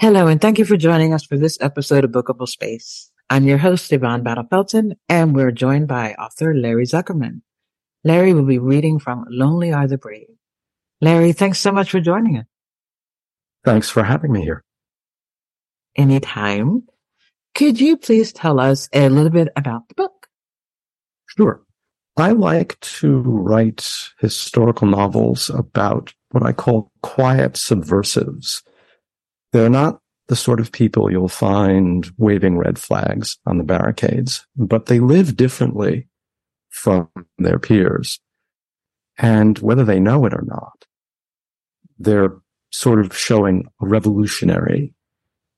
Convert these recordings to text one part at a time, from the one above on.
Hello, and thank you for joining us for this episode of Bookable Space. I'm your host, Yvonne Battle Felton, and we're joined by author Larry Zuckerman. Larry will be reading from Lonely Are the Brave. Larry, thanks so much for joining us. Thanks for having me here. Anytime. Could you please tell us a little bit about the book? Sure. I like to write historical novels about what I call quiet subversives they're not the sort of people you'll find waving red flags on the barricades, but they live differently from their peers. And whether they know it or not, they're sort of showing a revolutionary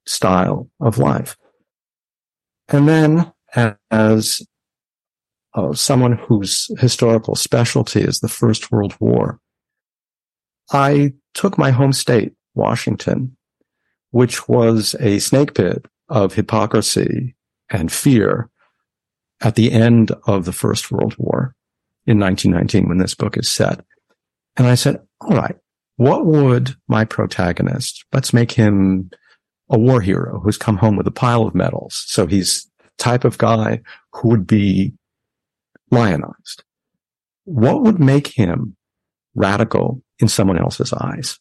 style of life. And then as uh, someone whose historical specialty is the First World War, I took my home state, Washington, which was a snake pit of hypocrisy and fear at the end of the First World War in 1919 when this book is set. And I said, all right, what would my protagonist, let's make him a war hero who's come home with a pile of medals. So he's type of guy who would be lionized. What would make him radical in someone else's eyes?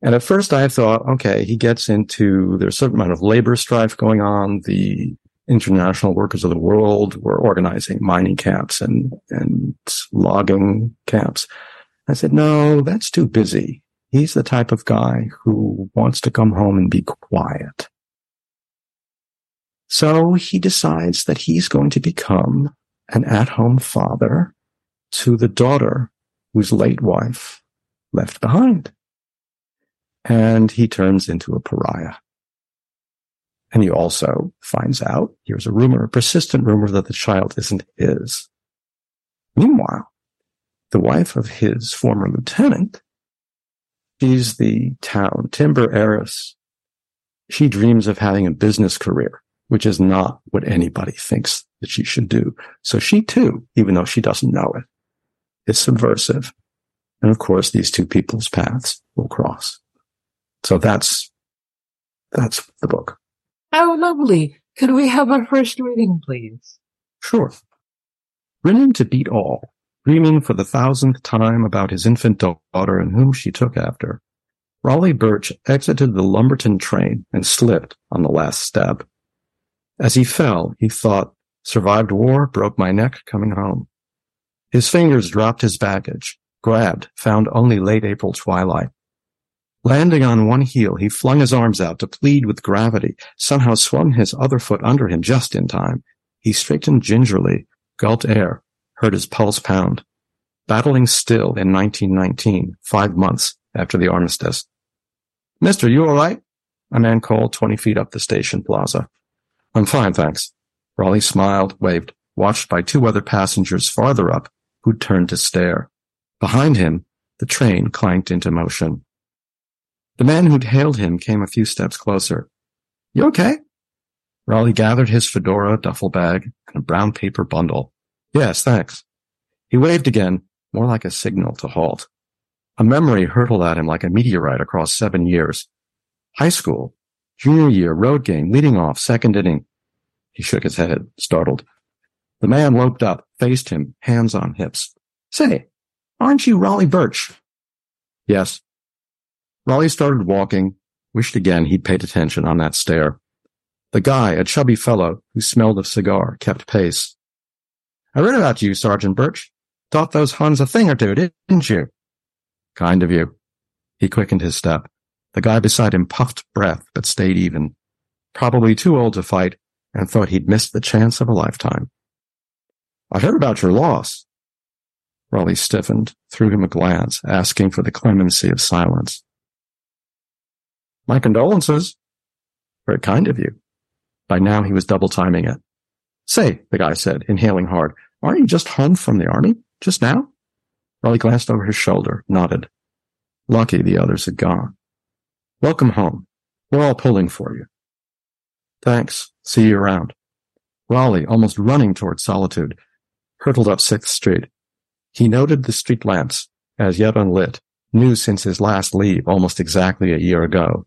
And at first I thought, okay, he gets into, there's a certain amount of labor strife going on. The international workers of the world were organizing mining camps and, and logging camps. I said, no, that's too busy. He's the type of guy who wants to come home and be quiet. So he decides that he's going to become an at-home father to the daughter whose late wife left behind and he turns into a pariah. And he also finds out, here's a rumor, a persistent rumor that the child isn't his. Meanwhile, the wife of his former lieutenant, she's the town timber heiress. She dreams of having a business career, which is not what anybody thinks that she should do. So she too, even though she doesn't know it, is subversive. And of course, these two people's paths will cross. So that's, that's the book. How lovely. Could we have our first reading, please? Sure. Grinning to beat all, dreaming for the thousandth time about his infant daughter and whom she took after, Raleigh Birch exited the Lumberton train and slipped on the last step. As he fell, he thought, survived war, broke my neck coming home. His fingers dropped his baggage, grabbed, found only late April twilight, Landing on one heel, he flung his arms out to plead with gravity, somehow swung his other foot under him just in time. He straightened gingerly, gulped air, heard his pulse pound. Battling still in 1919, five months after the armistice. Mister, you all right? A man called 20 feet up the station plaza. I'm fine, thanks. Raleigh smiled, waved, watched by two other passengers farther up who turned to stare. Behind him, the train clanked into motion. The man who'd hailed him came a few steps closer. You okay? Raleigh gathered his fedora, duffel bag, and a brown paper bundle. Yes, thanks. He waved again, more like a signal to halt. A memory hurtled at him like a meteorite across seven years. High school, junior year, road game, leading off, second inning. He shook his head, startled. The man loped up, faced him, hands on hips. Say, aren't you Raleigh Birch? Yes. Raleigh started walking, wished again he'd paid attention on that stair. The guy, a chubby fellow who smelled of cigar, kept pace. I read about you, Sergeant Birch. Taught those Huns a thing or two, didn't you? Kind of you. He quickened his step. The guy beside him puffed breath, but stayed even. Probably too old to fight and thought he'd missed the chance of a lifetime. I heard about your loss. Raleigh stiffened, threw him a glance, asking for the clemency of silence. My condolences. Very kind of you. By now he was double timing it. Say, the guy said, inhaling hard, aren't you just home from the army? Just now? Raleigh glanced over his shoulder, nodded. Lucky the others had gone. Welcome home. We're all pulling for you. Thanks. See you around. Raleigh, almost running toward solitude, hurtled up Sixth Street. He noted the street lamps, as yet unlit, new since his last leave almost exactly a year ago,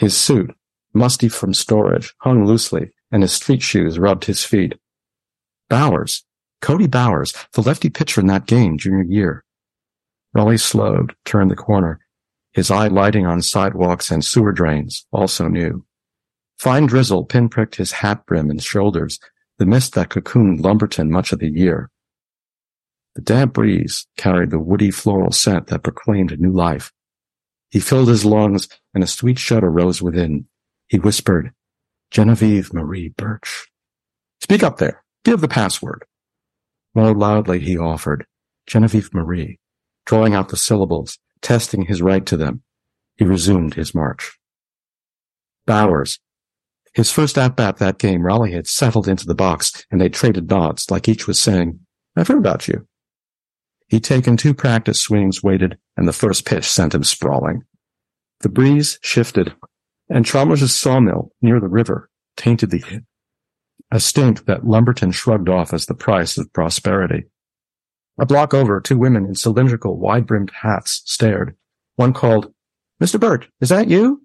his suit, musty from storage, hung loosely, and his street shoes rubbed his feet. Bowers, Cody Bowers, the lefty pitcher in that game junior year. Raleigh slowed, turned the corner, his eye lighting on sidewalks and sewer drains, also new. Fine drizzle pinpricked his hat brim and shoulders, the mist that cocooned Lumberton much of the year. The damp breeze carried the woody floral scent that proclaimed new life. He filled his lungs and a sweet shudder rose within. He whispered, Genevieve Marie Birch. Speak up there. Give the password. More loudly he offered, Genevieve Marie, drawing out the syllables, testing his right to them. He resumed his march. Bowers. His first at-bat that game, Raleigh had settled into the box and they traded nods like each was saying, I've heard about you. He'd taken two practice swings, waited, and the first pitch sent him sprawling. The breeze shifted, and Chalmers' sawmill near the river tainted the air a stink that Lumberton shrugged off as the price of prosperity. A block over, two women in cylindrical, wide-brimmed hats stared. One called, Mr. Burt, is that you?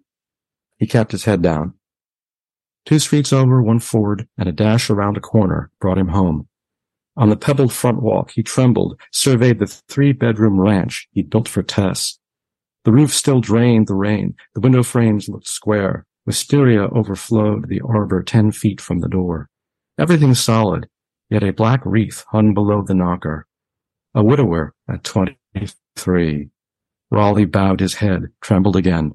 He kept his head down. Two streets over, one forward, and a dash around a corner brought him home. On the pebbled front walk, he trembled, surveyed the three-bedroom ranch he'd built for Tess. The roof still drained the rain. The window frames looked square. Wisteria overflowed the arbor ten feet from the door. Everything solid, yet a black wreath hung below the knocker. A widower at twenty-three. Raleigh bowed his head, trembled again.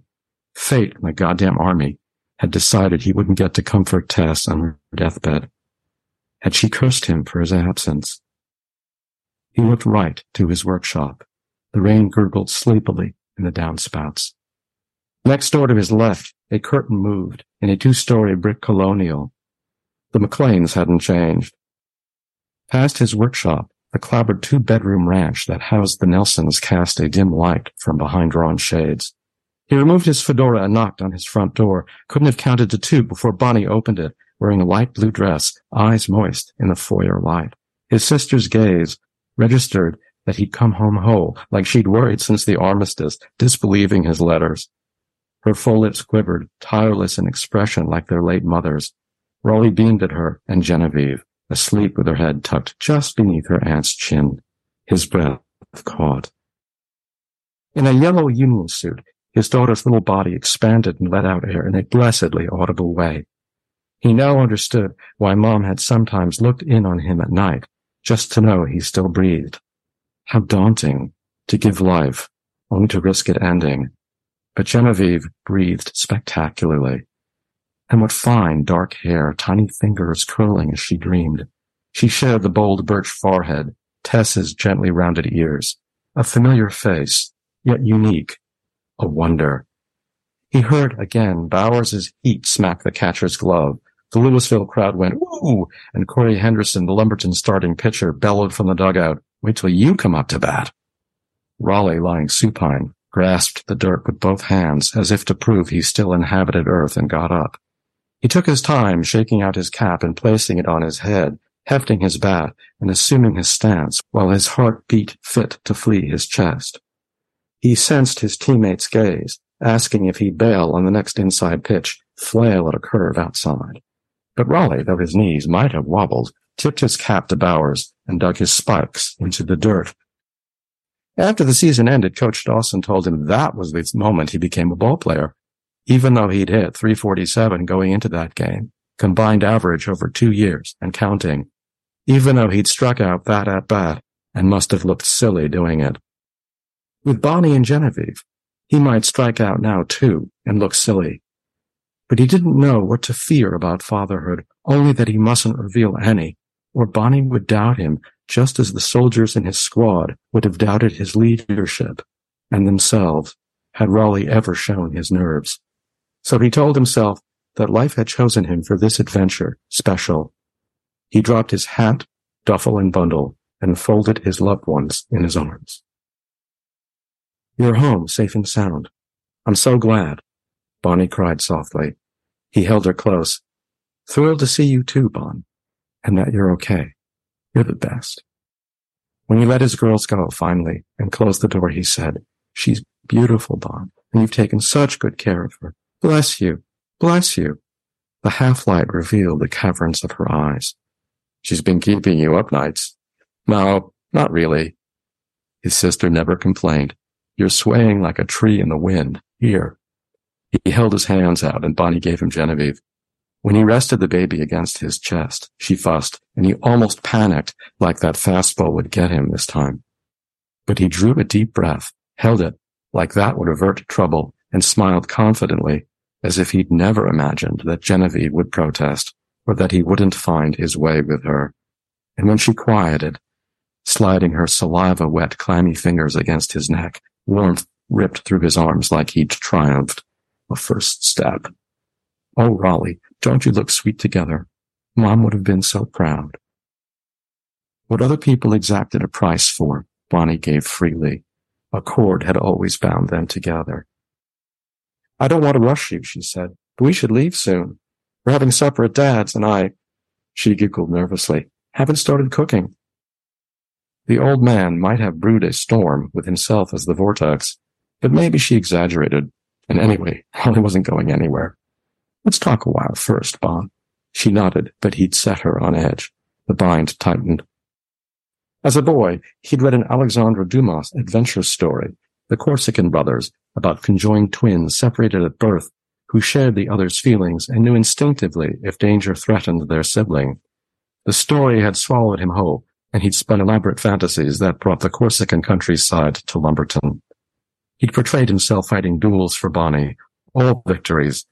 Fate and the goddamn army had decided he wouldn't get to comfort Tess on her deathbed. Had she cursed him for his absence? He looked right to his workshop. The rain gurgled sleepily in the downspouts. Next door to his left, a curtain moved in a two-story brick colonial the McLeans hadn't changed. Past his workshop, the clapboard two-bedroom ranch that housed the Nelsons cast a dim light from behind drawn shades. He removed his fedora and knocked on his front door. Couldn't have counted to two before Bonnie opened it, wearing a light blue dress, eyes moist in the foyer light. His sister's gaze registered that he'd come home whole, like she'd worried since the armistice, disbelieving his letters. Her full lips quivered, tireless in expression like their late mother's. Raleigh beamed at her and Genevieve, asleep with her head tucked just beneath her aunt's chin, his breath caught. In a yellow union suit, his daughter's little body expanded and let out air in a blessedly audible way. He now understood why mom had sometimes looked in on him at night, just to know he still breathed. How daunting to give life, only to risk it ending. But Genevieve breathed spectacularly. And what fine, dark hair, tiny fingers curling as she dreamed. She shared the bold birch forehead, Tess's gently rounded ears, a familiar face, yet unique, a wonder. He heard again Bowers's heat smack the catcher's glove. The Louisville crowd went, ooh, and Corey Henderson, the Lumberton starting pitcher, bellowed from the dugout, wait till you come up to bat. Raleigh, lying supine, grasped the dirt with both hands as if to prove he still inhabited earth and got up. He took his time shaking out his cap and placing it on his head, hefting his bat and assuming his stance while his heart beat fit to flee his chest. He sensed his teammate's gaze, asking if he'd bail on the next inside pitch, flail at a curve outside. But Raleigh, though his knees might have wobbled, tipped his cap to Bowers and dug his spikes into the dirt. After the season ended, Coach Dawson told him that was the moment he became a ball player even though he'd hit 347 going into that game, combined average over two years and counting, even though he'd struck out that at bat and must have looked silly doing it. With Bonnie and Genevieve, he might strike out now too and look silly. But he didn't know what to fear about fatherhood, only that he mustn't reveal any, or Bonnie would doubt him just as the soldiers in his squad would have doubted his leadership and themselves had Raleigh ever shown his nerves. So he told himself that life had chosen him for this adventure, special. He dropped his hat, duffel, and bundle and folded his loved ones in his arms. You're home, safe and sound. I'm so glad. Bonnie cried softly. He held her close. Thrilled to see you too, Bon, and that you're okay. You're the best. When he let his girls go finally and closed the door, he said, She's beautiful, Bon, and you've taken such good care of her. Bless you. Bless you. The half-light revealed the caverns of her eyes. She's been keeping you up nights. No, not really. His sister never complained. You're swaying like a tree in the wind. Here. He held his hands out and Bonnie gave him Genevieve. When he rested the baby against his chest, she fussed, and he almost panicked like that fastball would get him this time. But he drew a deep breath, held it, like that would avert trouble, and smiled confidently, as if he'd never imagined that Genevieve would protest, or that he wouldn't find his way with her. And when she quieted, sliding her saliva-wet clammy fingers against his neck, warmth ripped through his arms like he'd triumphed. A first step. Oh, Raleigh, don't you look sweet together? Mom would have been so proud. What other people exacted a price for, Bonnie gave freely. A cord had always bound them together. I don't want to rush you, she said, but we should leave soon. We're having supper at Dad's and I, she giggled nervously, haven't started cooking. The old man might have brewed a storm with himself as the vortex, but maybe she exaggerated. And anyway, Holly wasn't going anywhere. Let's talk a while first, Bon. She nodded, but he'd set her on edge. The bind tightened. As a boy, he'd read an Alexandre Dumas adventure story, The Corsican Brothers, about conjoined twins separated at birth who shared the other's feelings and knew instinctively if danger threatened their sibling. The story had swallowed him whole, and he'd spun elaborate fantasies that brought the Corsican countryside to Lumberton. He'd portrayed himself fighting duels for Bonnie, all victories,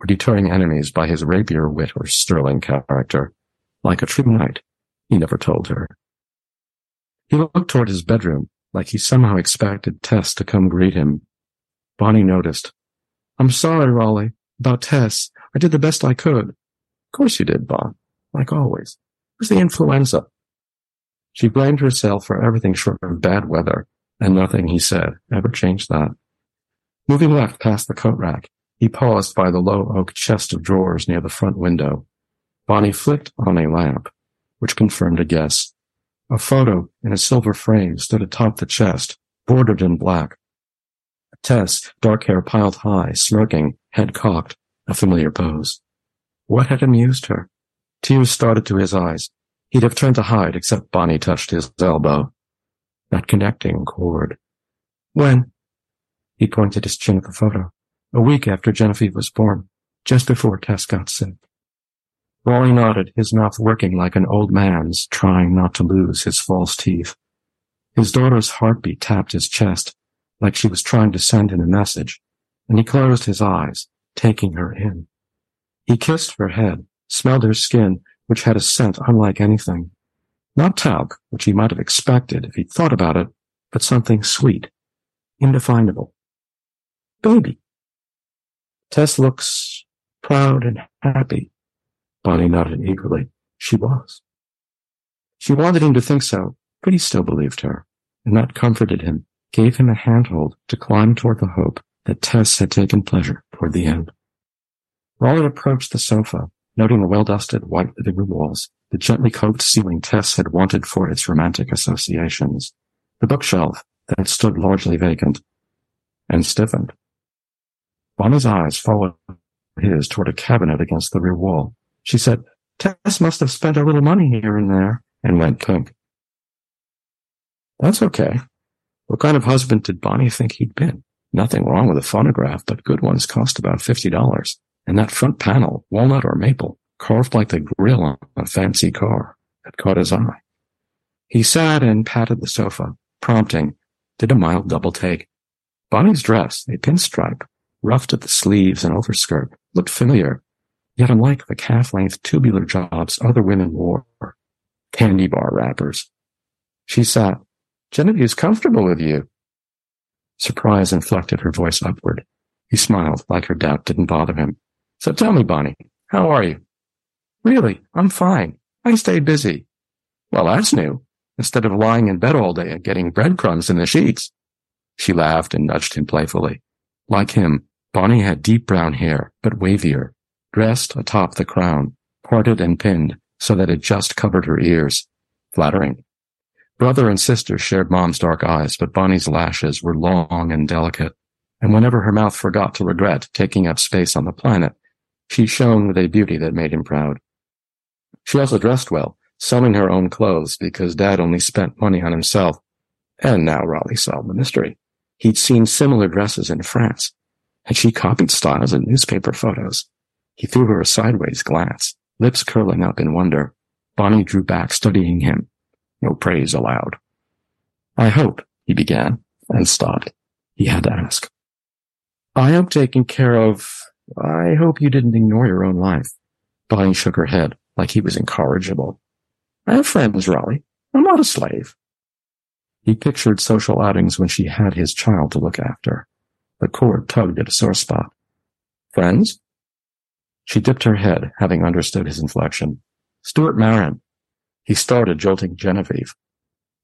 or deterring enemies by his rapier wit or sterling character. Like a true knight, he never told her. He looked toward his bedroom, like he somehow expected Tess to come greet him. Bonnie noticed. I'm sorry, Raleigh, about Tess. I did the best I could. Of course you did, Bon. Like always. It was the influenza. She blamed herself for everything short of bad weather, and nothing he said ever changed that. Moving left past the coat rack, he paused by the low oak chest of drawers near the front window. Bonnie flicked on a lamp, which confirmed a guess. A photo in a silver frame stood atop the chest, bordered in black. Tess, dark hair piled high, smirking, head cocked, a familiar pose. What had amused her? Tears started to his eyes. He'd have turned to hide, except Bonnie touched his elbow. That connecting cord. When? He pointed his chin at the photo a week after Genevieve was born, just before Tess got sick. Raleigh nodded, his mouth working like an old man's, trying not to lose his false teeth. His daughter's heartbeat tapped his chest, like she was trying to send him a message, and he closed his eyes, taking her in. He kissed her head, smelled her skin, which had a scent unlike anything. Not talc, which he might have expected if he'd thought about it, but something sweet, indefinable. Baby, Tess looks proud and happy. Bonnie nodded eagerly. She was. She wanted him to think so, but he still believed her, and that comforted him, gave him a handhold to climb toward the hope that Tess had taken pleasure toward the end. Raleigh approached the sofa, noting the well-dusted white living room walls, the gently coped ceiling Tess had wanted for its romantic associations, the bookshelf that stood largely vacant, and stiffened. Bonnie's eyes followed his toward a cabinet against the rear wall. She said, Tess must have spent a little money here and there, and went pink. That's okay. What kind of husband did Bonnie think he'd been? Nothing wrong with a phonograph, but good ones cost about $50. And that front panel, walnut or maple, carved like the grill on a fancy car, had caught his eye. He sat and patted the sofa, prompting, did a mild double take. Bonnie's dress, a pinstripe, roughed at the sleeves and overskirt, looked familiar, yet unlike the calf-length tubular jobs other women wore. Candy bar wrappers. She sat. Genevieve's comfortable with you. Surprise inflected her voice upward. He smiled, like her doubt didn't bother him. So tell me, Bonnie, how are you? Really, I'm fine. I stayed busy. Well, that's new. Instead of lying in bed all day and getting breadcrumbs in the sheets. She laughed and nudged him playfully. Like him, Bonnie had deep brown hair, but wavier, dressed atop the crown, parted and pinned so that it just covered her ears. Flattering. Brother and sister shared mom's dark eyes, but Bonnie's lashes were long and delicate, and whenever her mouth forgot to regret taking up space on the planet, She shone with a beauty that made him proud. She also dressed well, sewing her own clothes because Dad only spent money on himself. And now Raleigh solved the mystery. He'd seen similar dresses in France, and she copied styles in newspaper photos. He threw her a sideways glance, lips curling up in wonder. Bonnie drew back, studying him. No praise allowed. I hope, he began, and stopped. He had to ask. I am taking care of, I hope you didn't ignore your own life. Bonnie shook her head like he was incorrigible. I have friends, Raleigh. I'm not a slave. He pictured social outings when she had his child to look after. The cord tugged at a sore spot. Friends? She dipped her head, having understood his inflection. Stuart Marin. He started jolting Genevieve,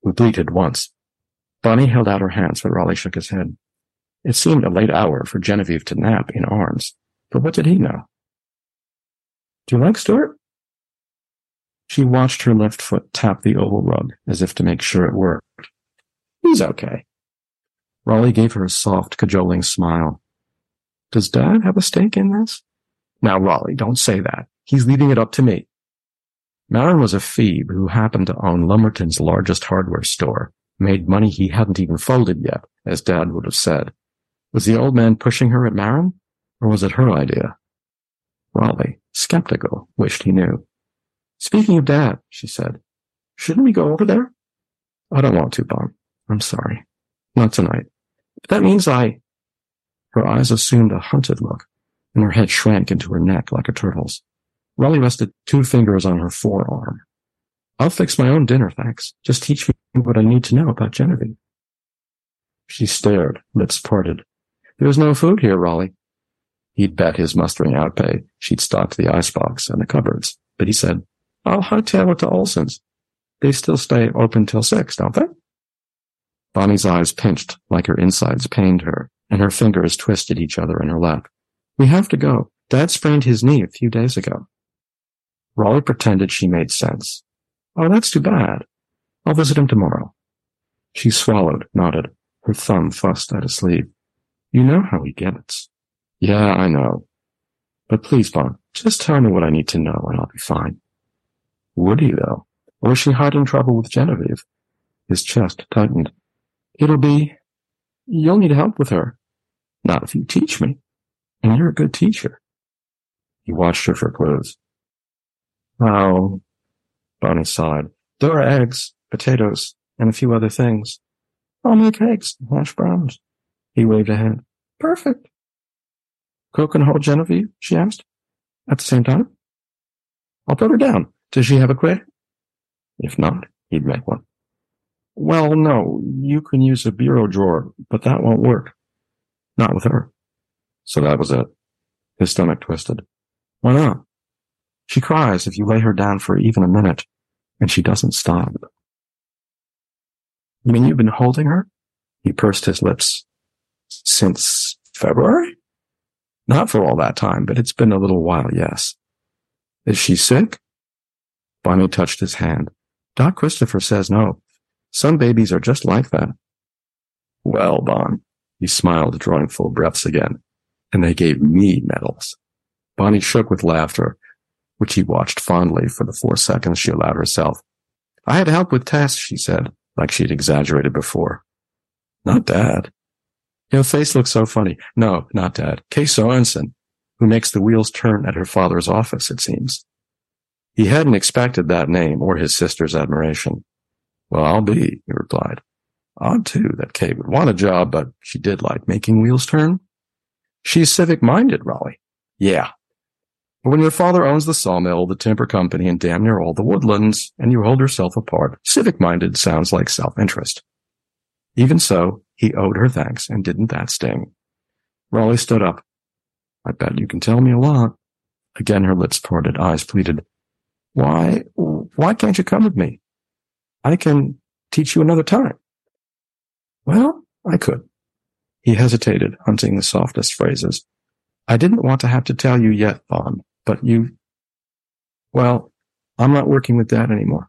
who bleated once. Bonnie held out her hands, but Raleigh shook his head. It seemed a late hour for Genevieve to nap in arms, but what did he know? Do you like Stuart? She watched her left foot tap the oval rug as if to make sure it worked. He's okay. Raleigh gave her a soft, cajoling smile. Does Dad have a stake in this? Now, Raleigh, don't say that. He's leaving it up to me. Marin was a Phoebe who happened to own Lumberton's largest hardware store, made money he hadn't even folded yet, as Dad would have said. Was the old man pushing her at Marin, or was it her idea? Raleigh, skeptical, wished he knew. Speaking of Dad, she said, shouldn't we go over there? I don't want to, Bon. I'm sorry. Not tonight. But that means I... Her eyes assumed a hunted look, and her head shrank into her neck like a turtle's. Raleigh rested two fingers on her forearm. I'll fix my own dinner, thanks. Just teach me what I need to know about Genevieve. She stared, lips parted. There's no food here, Raleigh. He'd bet his mustering out pay she'd stocked the icebox and the cupboards, but he said, I'll hightail it to Olson's. They still stay open till six, don't they? Bonnie's eyes pinched like her insides pained her, and her fingers twisted each other in her lap. We have to go. Dad sprained his knee a few days ago. Raleigh pretended she made sense. Oh, that's too bad. I'll visit him tomorrow. She swallowed, nodded. Her thumb fussed at his sleeve. You know how he gets. Yeah, I know. But please, Bon, just tell me what I need to know and I'll be fine. Would he, though? Or is she hiding trouble with Genevieve? His chest tightened. It'll be, you'll need help with her. Not if you teach me. And you're a good teacher. He watched her for clues. Oh, Bonnie sighed. There are eggs, potatoes, and a few other things. I'll make eggs, hash browns. He waved a hand. Perfect. Cook and hold Genevieve? she asked. At the same time? I'll put her down. Does she have a quid? If not, he'd make one. Well, no, you can use a bureau drawer, but that won't work. Not with her. So that was it. His stomach twisted. Why not? She cries if you lay her down for even a minute, and she doesn't stop. You mean you've been holding her? He pursed his lips. Since February? Not for all that time, but it's been a little while, yes. Is she sick? Bonnie touched his hand. Doc Christopher says no. Some babies are just like that. Well, Bon, he smiled, drawing full breaths again. And they gave me medals. Bonnie shook with laughter, which he watched fondly for the four seconds she allowed herself. I had help with tests, she said, like she'd exaggerated before. Not Dad. Your face looks so funny. No, not Dad. Kay Sorensen, who makes the wheels turn at her father's office, it seems. He hadn't expected that name or his sister's admiration. Well, I'll be, he replied. Odd too that Kay would want a job, but she did like making wheels turn. She's civic minded, Raleigh. Yeah. But when your father owns the sawmill, the timber company, and damn near all the woodlands, and you hold yourself apart, civic minded sounds like self interest. Even so, he owed her thanks, and didn't that sting? Raleigh stood up. I bet you can tell me a lot. Again, her lips parted, eyes pleaded. Why, why can't you come with me? I can teach you another time. Well, I could. He hesitated, hunting the softest phrases. I didn't want to have to tell you yet, Bon, but you, well, I'm not working with Dad anymore.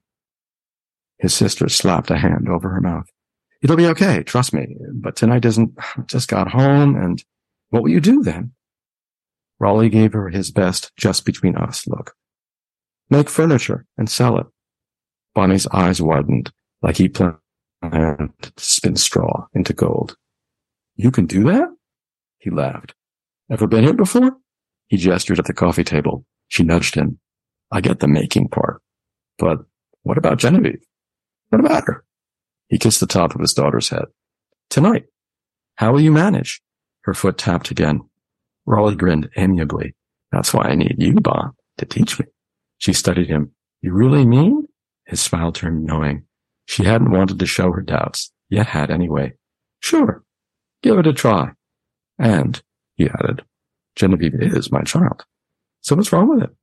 His sister slapped a hand over her mouth. It'll be okay, trust me. But tonight isn't, just got home and what will you do then? Raleigh gave her his best just between us look. Make furniture and sell it. Bonnie's eyes widened like he planned to spin straw into gold. You can do that? He laughed. Ever been here before? He gestured at the coffee table. She nudged him. I get the making part. But what about Genevieve? What about her? He kissed the top of his daughter's head. Tonight. How will you manage? Her foot tapped again. Raleigh grinned amiably. That's why I need you, Bon, to teach me. She studied him. You really mean? His smile turned knowing. She hadn't wanted to show her doubts, yet had anyway. Sure. Give it a try. And, he added, Genevieve is my child. So what's wrong with it?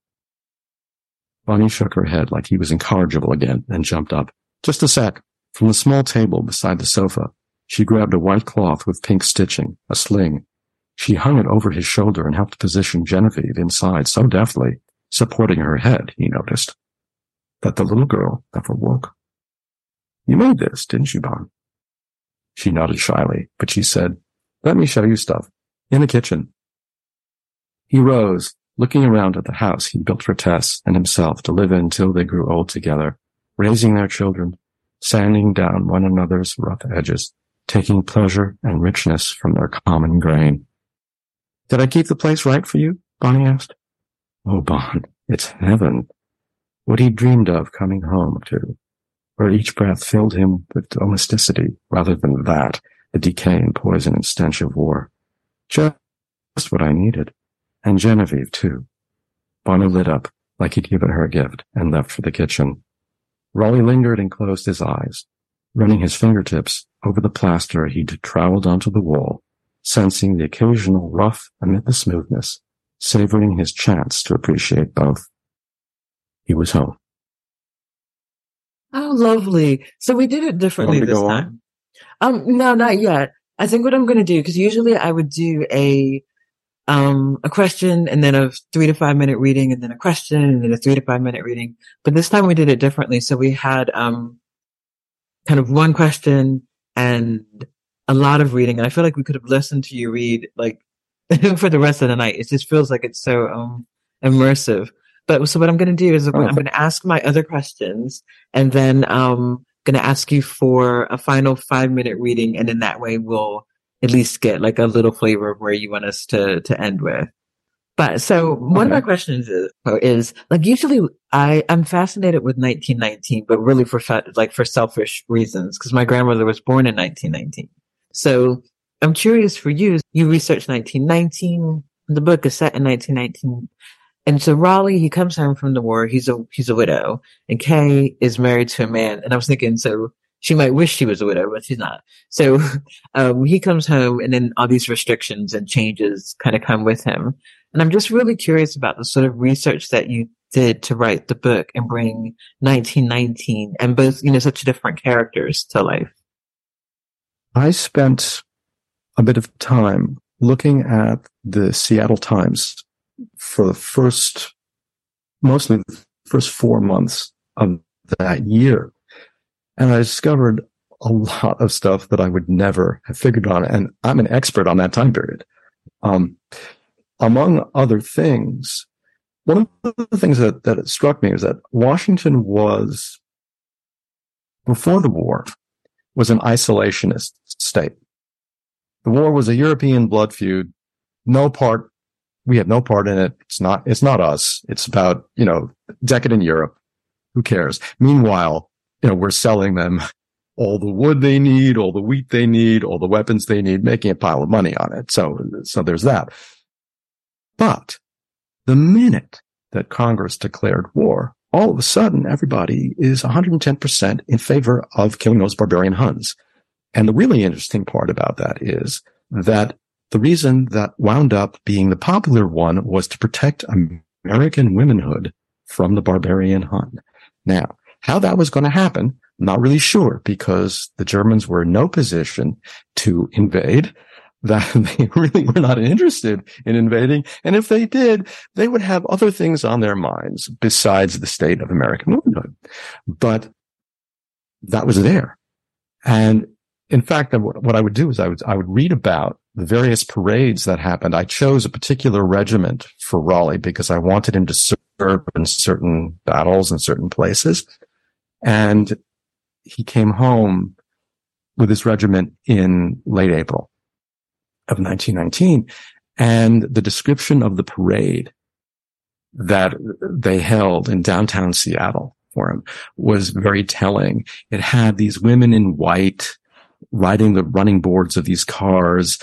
Bonnie shook her head like he was incorrigible again and jumped up. Just a sec. From the small table beside the sofa, she grabbed a white cloth with pink stitching, a sling. She hung it over his shoulder and helped position Genevieve inside so deftly, supporting her head, he noticed, that the little girl never woke. You made this, didn't you, Bon? She nodded shyly, but she said, let me show you stuff. In the kitchen. He rose, looking around at the house he built for Tess and himself to live in till they grew old together, raising their children, sanding down one another's rough edges, taking pleasure and richness from their common grain. Did I keep the place right for you? Bonnie asked. Oh, Bon, it's heaven. What he dreamed of coming home to, where each breath filled him with domesticity rather than that, the decay and poison and stench of war. Just what I needed. And Genevieve, too. Bonnie lit up like he'd given her a gift and left for the kitchen. Raleigh lingered and closed his eyes, running his fingertips over the plaster he'd troweled onto the wall, sensing the occasional rough amid the smoothness, savoring his chance to appreciate both. He was home. Oh, lovely. So we did it differently this time. Um, no, not yet. I think what I'm going to do, because usually I would do a um, a question and then a three to five minute reading and then a question and then a three to five minute reading. But this time we did it differently. So we had, um, kind of one question and a lot of reading. And I feel like we could have listened to you read like for the rest of the night. It just feels like it's so, um, immersive. But so what I'm going to do is I'm going to ask my other questions and then, um, going to ask you for a final five minute reading. And in that way we'll, at least get like a little flavor of where you want us to to end with. But so one okay. of my questions is, is like usually I I'm fascinated with 1919, but really for like for selfish reasons because my grandmother was born in 1919. So I'm curious for you. You researched 1919. The book is set in 1919. And so Raleigh, he comes home from the war. He's a, he's a widow and Kay is married to a man. And I was thinking, so she might wish she was a widow, but she's not. So um, he comes home, and then all these restrictions and changes kind of come with him. And I'm just really curious about the sort of research that you did to write the book and bring 1919 and both, you know, such different characters to life. I spent a bit of time looking at the Seattle Times for the first, mostly the first four months of that year. And I discovered a lot of stuff that I would never have figured on. And I'm an expert on that time period. Um, among other things, one of the things that, that struck me is that Washington was, before the war, was an isolationist state. The war was a European blood feud. No part, we have no part in it. It's not, it's not us. It's about, you know, decadent Europe. Who cares? Meanwhile, you know, we're selling them all the wood they need, all the wheat they need, all the weapons they need, making a pile of money on it. So, so there's that. But the minute that Congress declared war, all of a sudden everybody is 110% in favor of killing those barbarian Huns. And the really interesting part about that is that the reason that wound up being the popular one was to protect American womanhood from the barbarian Hun. Now, how that was going to happen, not really sure because the Germans were in no position to invade that they really were not interested in invading. And if they did, they would have other things on their minds besides the state of American womanhood. But that was there. And in fact, what I would do is I would, I would read about the various parades that happened. I chose a particular regiment for Raleigh because I wanted him to serve in certain battles in certain places. And he came home with his regiment in late April of 1919. And the description of the parade that they held in downtown Seattle for him was very telling. It had these women in white riding the running boards of these cars,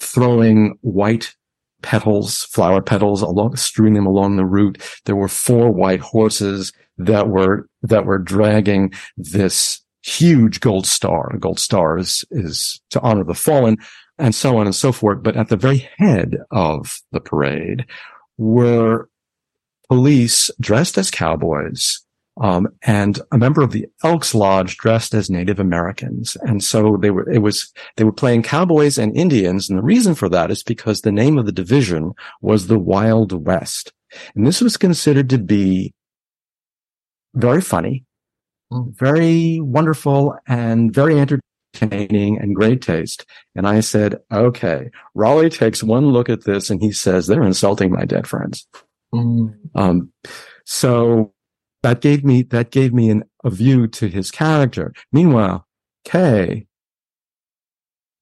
throwing white petals, flower petals along, strewing them along the route. There were four white horses that were, that were dragging this huge gold star. A gold star is, is to honor the fallen and so on and so forth. But at the very head of the parade were police dressed as cowboys, um, and a member of the Elks Lodge dressed as Native Americans. And so they were, it was, they were playing cowboys and Indians. And the reason for that is because the name of the division was the Wild West. And this was considered to be very funny, hmm. very wonderful and very entertaining and great taste. And I said, okay, Raleigh takes one look at this and he says, they're insulting my dead friends. Mm. Um, so that gave me, that gave me an, a view to his character. Meanwhile, Kay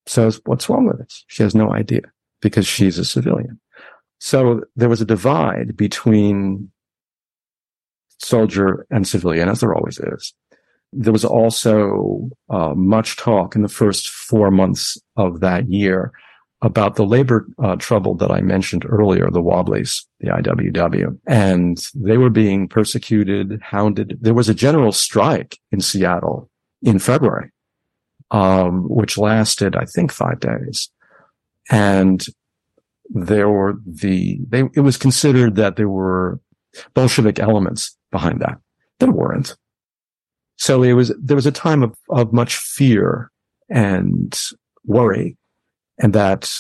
says, what's wrong with this? She has no idea because she's a civilian. So there was a divide between soldier and civilian, as there always is. There was also uh, much talk in the first four months of that year about the labor uh, trouble that I mentioned earlier, the Wobblies, the IWW, and they were being persecuted, hounded. There was a general strike in Seattle in February, um, which lasted, I think, five days. And there were the, they, it was considered that there were Bolshevik elements behind that. There weren't. So it was, there was a time of, of much fear and worry and that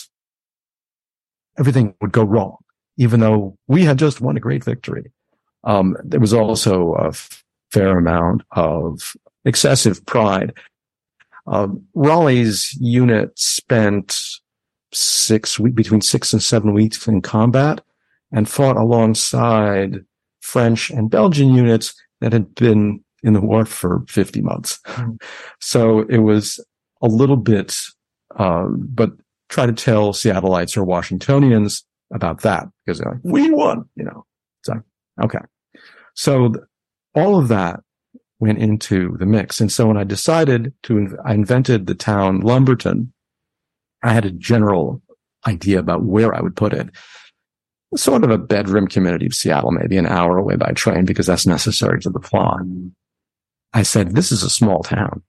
everything would go wrong, even though we had just won a great victory. Um, there was also a fair amount of excessive pride. Uh, Raleigh's unit spent six between six and seven weeks in combat and fought alongside French and Belgian units that had been in the war for 50 months. Mm. So it was a little bit, uh, but try to tell Seattleites or Washingtonians about that because they're like, we won, you know. So, okay. So all of that went into the mix. And so when I decided to, I invented the town Lumberton. I had a general idea about where I would put it. Sort of a bedroom community of Seattle, maybe an hour away by train because that's necessary to the plot. I said, this is a small town.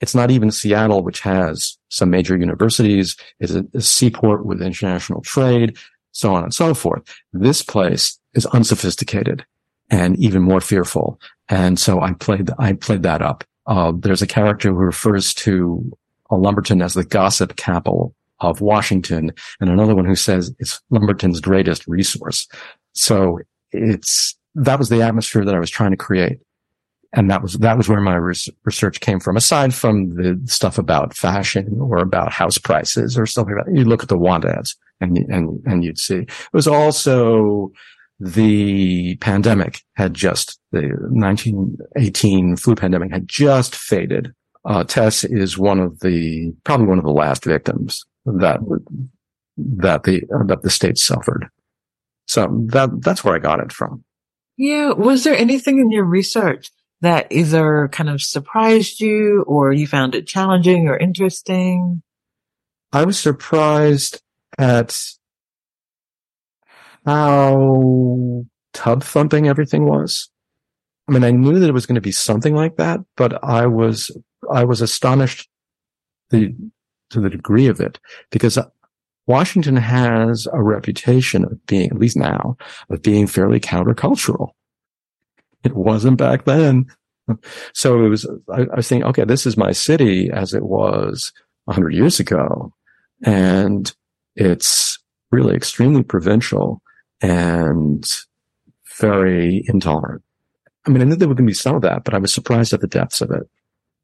It's not even Seattle, which has some major universities, is a, a seaport with international trade, so on and so forth. This place is unsophisticated and even more fearful. And so I played, I played that up. Uh, there's a character who refers to Lumberton as the gossip capital of Washington and another one who says it's Lumberton's greatest resource. So it's, that was the atmosphere that I was trying to create and that was that was where my research came from. Aside from the stuff about fashion or about house prices or stuff like that, you look at the want ads and and and you'd see it was also the pandemic had just the 1918 flu pandemic had just faded. Uh, Tess is one of the probably one of the last victims that that the that the state suffered. So that that's where I got it from. Yeah. Was there anything in your research that either kind of surprised you or you found it challenging or interesting? I was surprised at how tub thumping everything was. I mean, I knew that it was going to be something like that, but I was, I was astonished the, to the degree of it because Washington has a reputation of being, at least now, of being fairly countercultural. It wasn't back then. So it was, I, I was thinking, okay, this is my city as it was hundred years ago. And it's really extremely provincial and very intolerant. I mean, I knew there was going to be some of that, but I was surprised at the depths of it.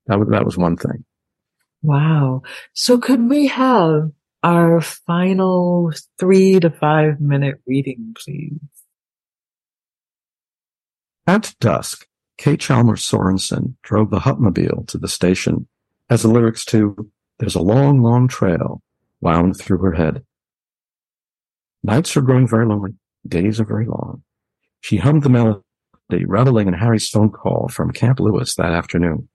That was, that was one thing. Wow. So could we have our final three to five minute reading, please. At dusk, Kay Chalmers Sorensen drove the Hupmobile to the station as the lyrics to There's a Long, Long Trail wound through her head. Nights are growing very lonely. Days are very long. She hummed the melody, reveling in Harry's phone call from Camp Lewis that afternoon.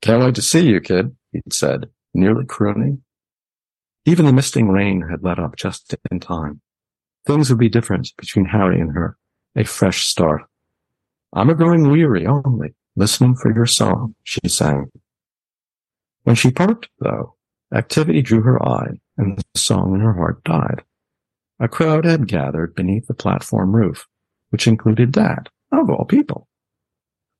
Can't wait to see you, kid, he'd said, nearly crooning. Even the misting rain had let up just in time. Things would be different between Harry and her. A fresh start. I'm a growing weary only, listening for your song, she sang. When she parked, though, activity drew her eye, and the song in her heart died. A crowd had gathered beneath the platform roof, which included Dad, of all people.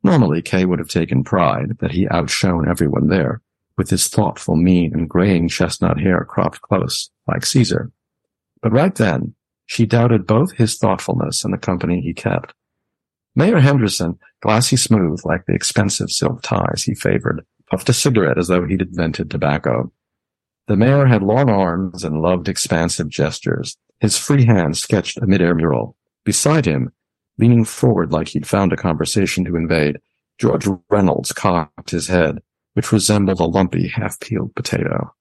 Normally, Kay would have taken pride that he outshone everyone there, with his thoughtful mien and graying chestnut hair cropped close, like Caesar. But right then, she doubted both his thoughtfulness and the company he kept. Mayor Henderson, glassy smooth like the expensive silk ties he favored, puffed a cigarette as though he'd invented tobacco. The mayor had long arms and loved expansive gestures. His free hand sketched a mid-air mural. Beside him, leaning forward like he'd found a conversation to invade, George Reynolds cocked his head, which resembled a lumpy, half-peeled potato.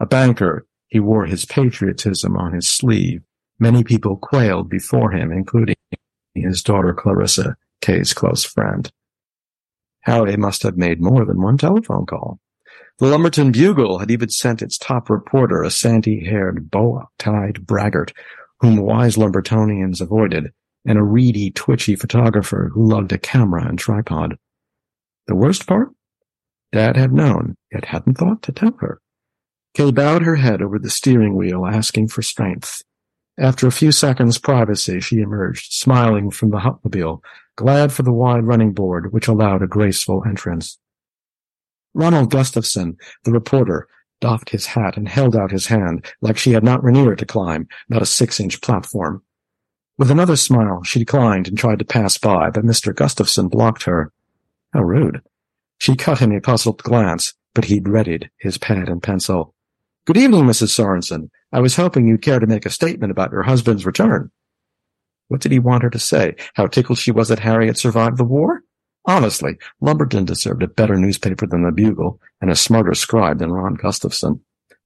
A banker, he wore his patriotism on his sleeve. Many people quailed before him, including his daughter Clarissa, Kay's close friend. Harry must have made more than one telephone call. The Lumberton Bugle had even sent its top reporter, a sandy-haired, bow-tied braggart, whom wise Lumbertonians avoided, and a reedy, twitchy photographer who loved a camera and tripod. The worst part? Dad had known, yet hadn't thought to tell her. Kay bowed her head over the steering wheel, asking for strength. After a few seconds' privacy, she emerged, smiling from the Hupmobile, glad for the wide running board, which allowed a graceful entrance. Ronald Gustafson, the reporter, doffed his hat and held out his hand, like she had not Rainier to climb, not a six-inch platform. With another smile, she declined and tried to pass by, but Mr. Gustafson blocked her. How rude. She cut him a puzzled glance, but he'd readied his pad and pencil. Good evening, Mrs. Sorensen. I was hoping you'd care to make a statement about your husband's return. What did he want her to say? How tickled she was that Harry had survived the war? Honestly, Lumberton deserved a better newspaper than the Bugle and a smarter scribe than Ron Gustafson.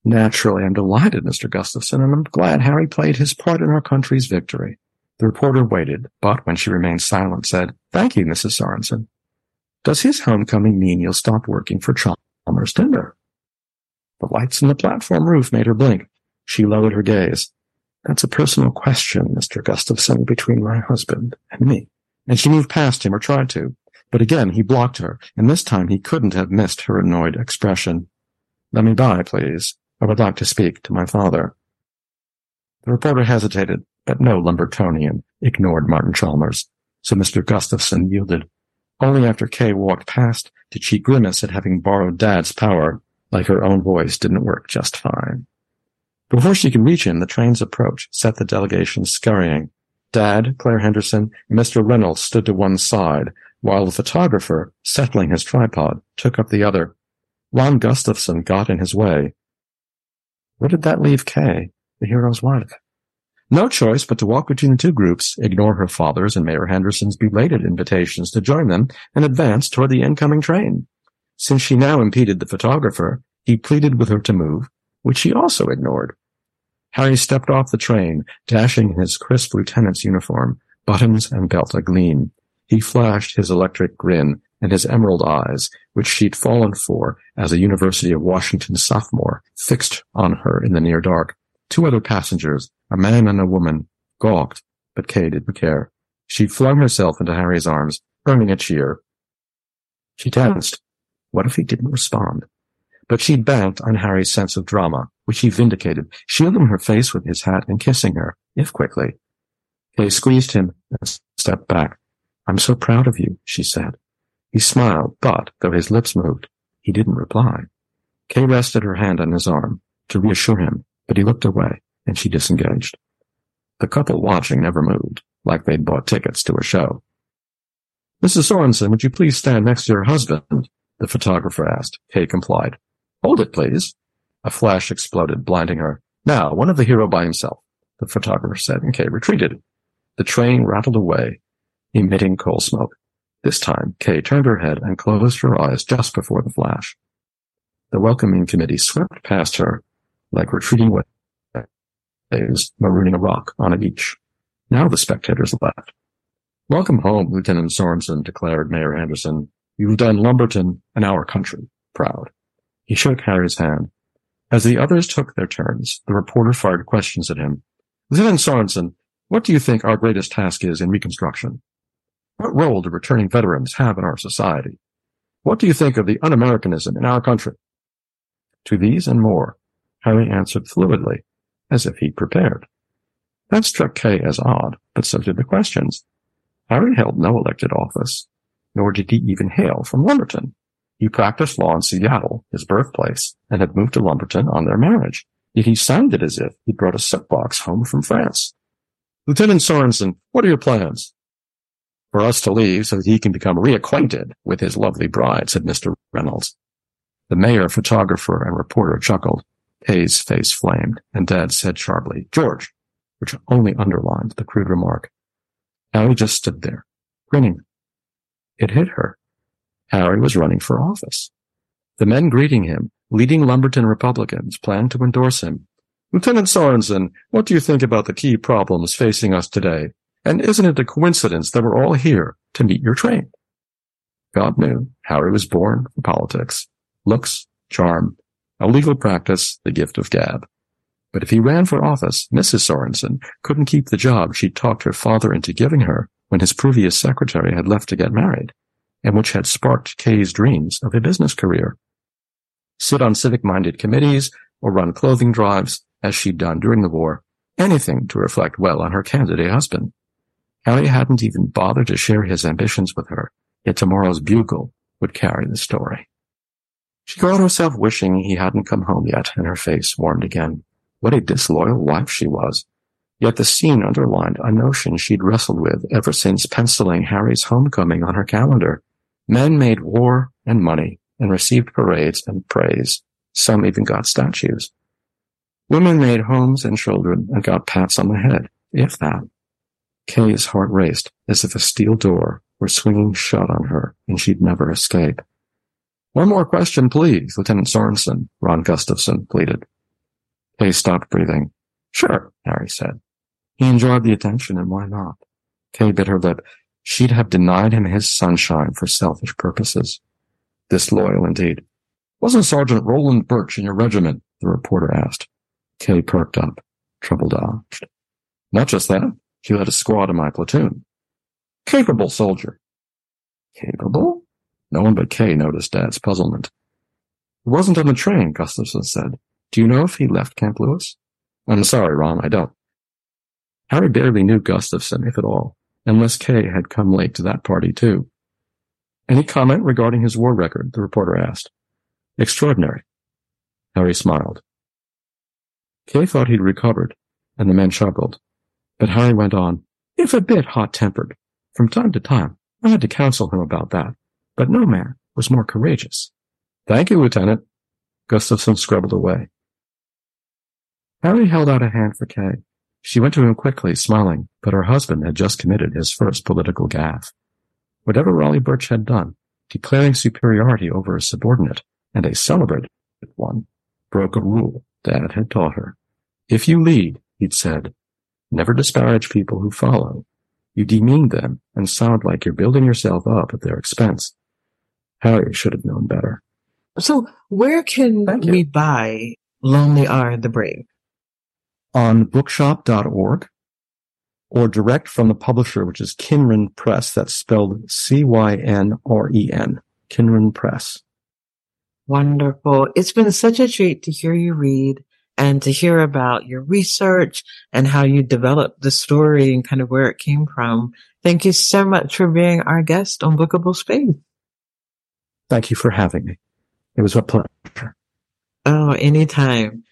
Naturally, I'm delighted, Mr. Gustafson, and I'm glad Harry played his part in our country's victory. The reporter waited, but when she remained silent, said, Thank you, Mrs. Sorensen. Does his homecoming mean you'll stop working for Chalmers Timber? The lights in the platform roof made her blink. She lowered her gaze. That's a personal question, Mr. Gustafson, between my husband and me. And she moved past him, or tried to. But again, he blocked her, and this time he couldn't have missed her annoyed expression. Let me by, please. I would like to speak to my father. The reporter hesitated, but no Lumbertonian ignored Martin Chalmers, so Mr. Gustafson yielded. Only after Kay walked past did she grimace at having borrowed Dad's power, like her own voice didn't work just fine. Before she could reach him, the train's approach set the delegation scurrying. Dad, Claire Henderson, and Mr. Reynolds stood to one side, while the photographer, settling his tripod, took up the other. Ron Gustafson got in his way. Where did that leave Kay, the hero's wife? No choice but to walk between the two groups, ignore her father's and Mayor Henderson's belated invitations to join them, and advance toward the incoming train. Since she now impeded the photographer, he pleaded with her to move, which she also ignored. Harry stepped off the train, dashing his crisp lieutenant's uniform, buttons and belt agleam. He flashed his electric grin and his emerald eyes, which she'd fallen for as a University of Washington sophomore, fixed on her in the near dark. Two other passengers, a man and a woman, gawked, but Kay didn't care. She flung herself into Harry's arms, earning a cheer. She tensed. What if he didn't respond? But she'd banked on Harry's sense of drama, which he vindicated, shielding her face with his hat and kissing her, if quickly. Kay squeezed him and stepped back. I'm so proud of you, she said. He smiled, but, though his lips moved, he didn't reply. Kay rested her hand on his arm to reassure him, but he looked away, and she disengaged. The couple watching never moved, like they'd bought tickets to a show. Mrs. Sorensen, would you please stand next to your husband? The photographer asked. Kay complied. Hold it, please. A flash exploded, blinding her. Now, one of the hero by himself, the photographer said, and Kay retreated. The train rattled away, emitting coal smoke. This time, Kay turned her head and closed her eyes just before the flash. The welcoming committee swept past her like retreating waves marooning a rock on a beach. Now the spectators left. Welcome home, Lieutenant Sorensen, declared Mayor Henderson. You've done Lumberton and our country proud. He shook Harry's hand. As the others took their turns, the reporter fired questions at him. Lieutenant Sorensen, what do you think our greatest task is in Reconstruction? What role do returning veterans have in our society? What do you think of the un-Americanism in our country? To these and more, Harry answered fluidly, as if he'd prepared. That struck Kay as odd, but so did the questions. Harry held no elected office, nor did he even hail from Lumberton. He practiced law in Seattle, his birthplace, and had moved to Lumberton on their marriage. Yet he sounded as if he'd brought a soapbox home from France. Lieutenant Sorensen, what are your plans? For us to leave so that he can become reacquainted with his lovely bride, said Mr. Reynolds. The mayor, photographer, and reporter chuckled. Kay's face flamed, and Dad said sharply, George, which only underlined the crude remark. Harry just stood there, grinning. It hit her. Harry was running for office. The men greeting him, leading Lumberton Republicans, planned to endorse him. Lieutenant Sorensen, what do you think about the key problems facing us today? And isn't it a coincidence that we're all here to meet your train? God knew Harry was born for politics. Looks, charm, a legal practice, the gift of gab. But if he ran for office, Mrs. Sorensen couldn't keep the job she'd talked her father into giving her when his previous secretary had left to get married, and which had sparked Kay's dreams of a business career. Sit on civic-minded committees or run clothing drives, as she'd done during the war, anything to reflect well on her candidate husband. Harry hadn't even bothered to share his ambitions with her, yet tomorrow's bugle would carry the story. She caught herself wishing he hadn't come home yet, and her face warmed again. What a disloyal wife she was. Yet the scene underlined a notion she'd wrestled with ever since penciling Harry's homecoming on her calendar. Men made war and money and received parades and praise. Some even got statues. Women made homes and children and got pats on the head, if that. Kay's heart raced as if a steel door were swinging shut on her and she'd never escape. One more question, please, Lieutenant Sorensen, Ron Gustafson pleaded. Kay stopped breathing. Sure, Harry said. He enjoyed the attention, and why not? Kay bit her lip. She'd have denied him his sunshine for selfish purposes. Disloyal indeed. Wasn't Sergeant Roland Birch in your regiment? The reporter asked. Kay perked up. Trouble dodged. Not just that. He led a squad in my platoon. Capable soldier. Capable? No one but Kay noticed Dad's puzzlement. He wasn't on the train, Gustafson said. Do you know if he left Camp Lewis? I'm sorry, Ron, I don't. Harry barely knew Gustafson, if at all, unless Kay had come late to that party too. Any comment regarding his war record? The reporter asked. Extraordinary. Harry smiled. Kay thought he'd recovered, and the men chuckled. But Harry went on, if a bit hot-tempered. From time to time, I had to counsel him about that, but no man was more courageous. Thank you, Lieutenant. Gustafson scrabbled away. Harry held out a hand for Kay. She went to him quickly, smiling, but her husband had just committed his first political gaffe. Whatever Raleigh Birch had done, declaring superiority over a subordinate, and a celebrated one, broke a rule Dad had taught her. If you lead, he'd said, never disparage people who follow. You demean them and sound like you're building yourself up at their expense. Harry should have known better. So where can we buy Lonely Are the Brave? On bookshop.org or direct from the publisher, which is Cynren Press. That's spelled C-Y-N-R-E-N, Cynren Press. Wonderful. It's been such a treat to hear you read and to hear about your research and how you developed the story and kind of where it came from. Thank you so much for being our guest on Bookable Space. Thank you for having me. It was a pleasure. Oh, anytime.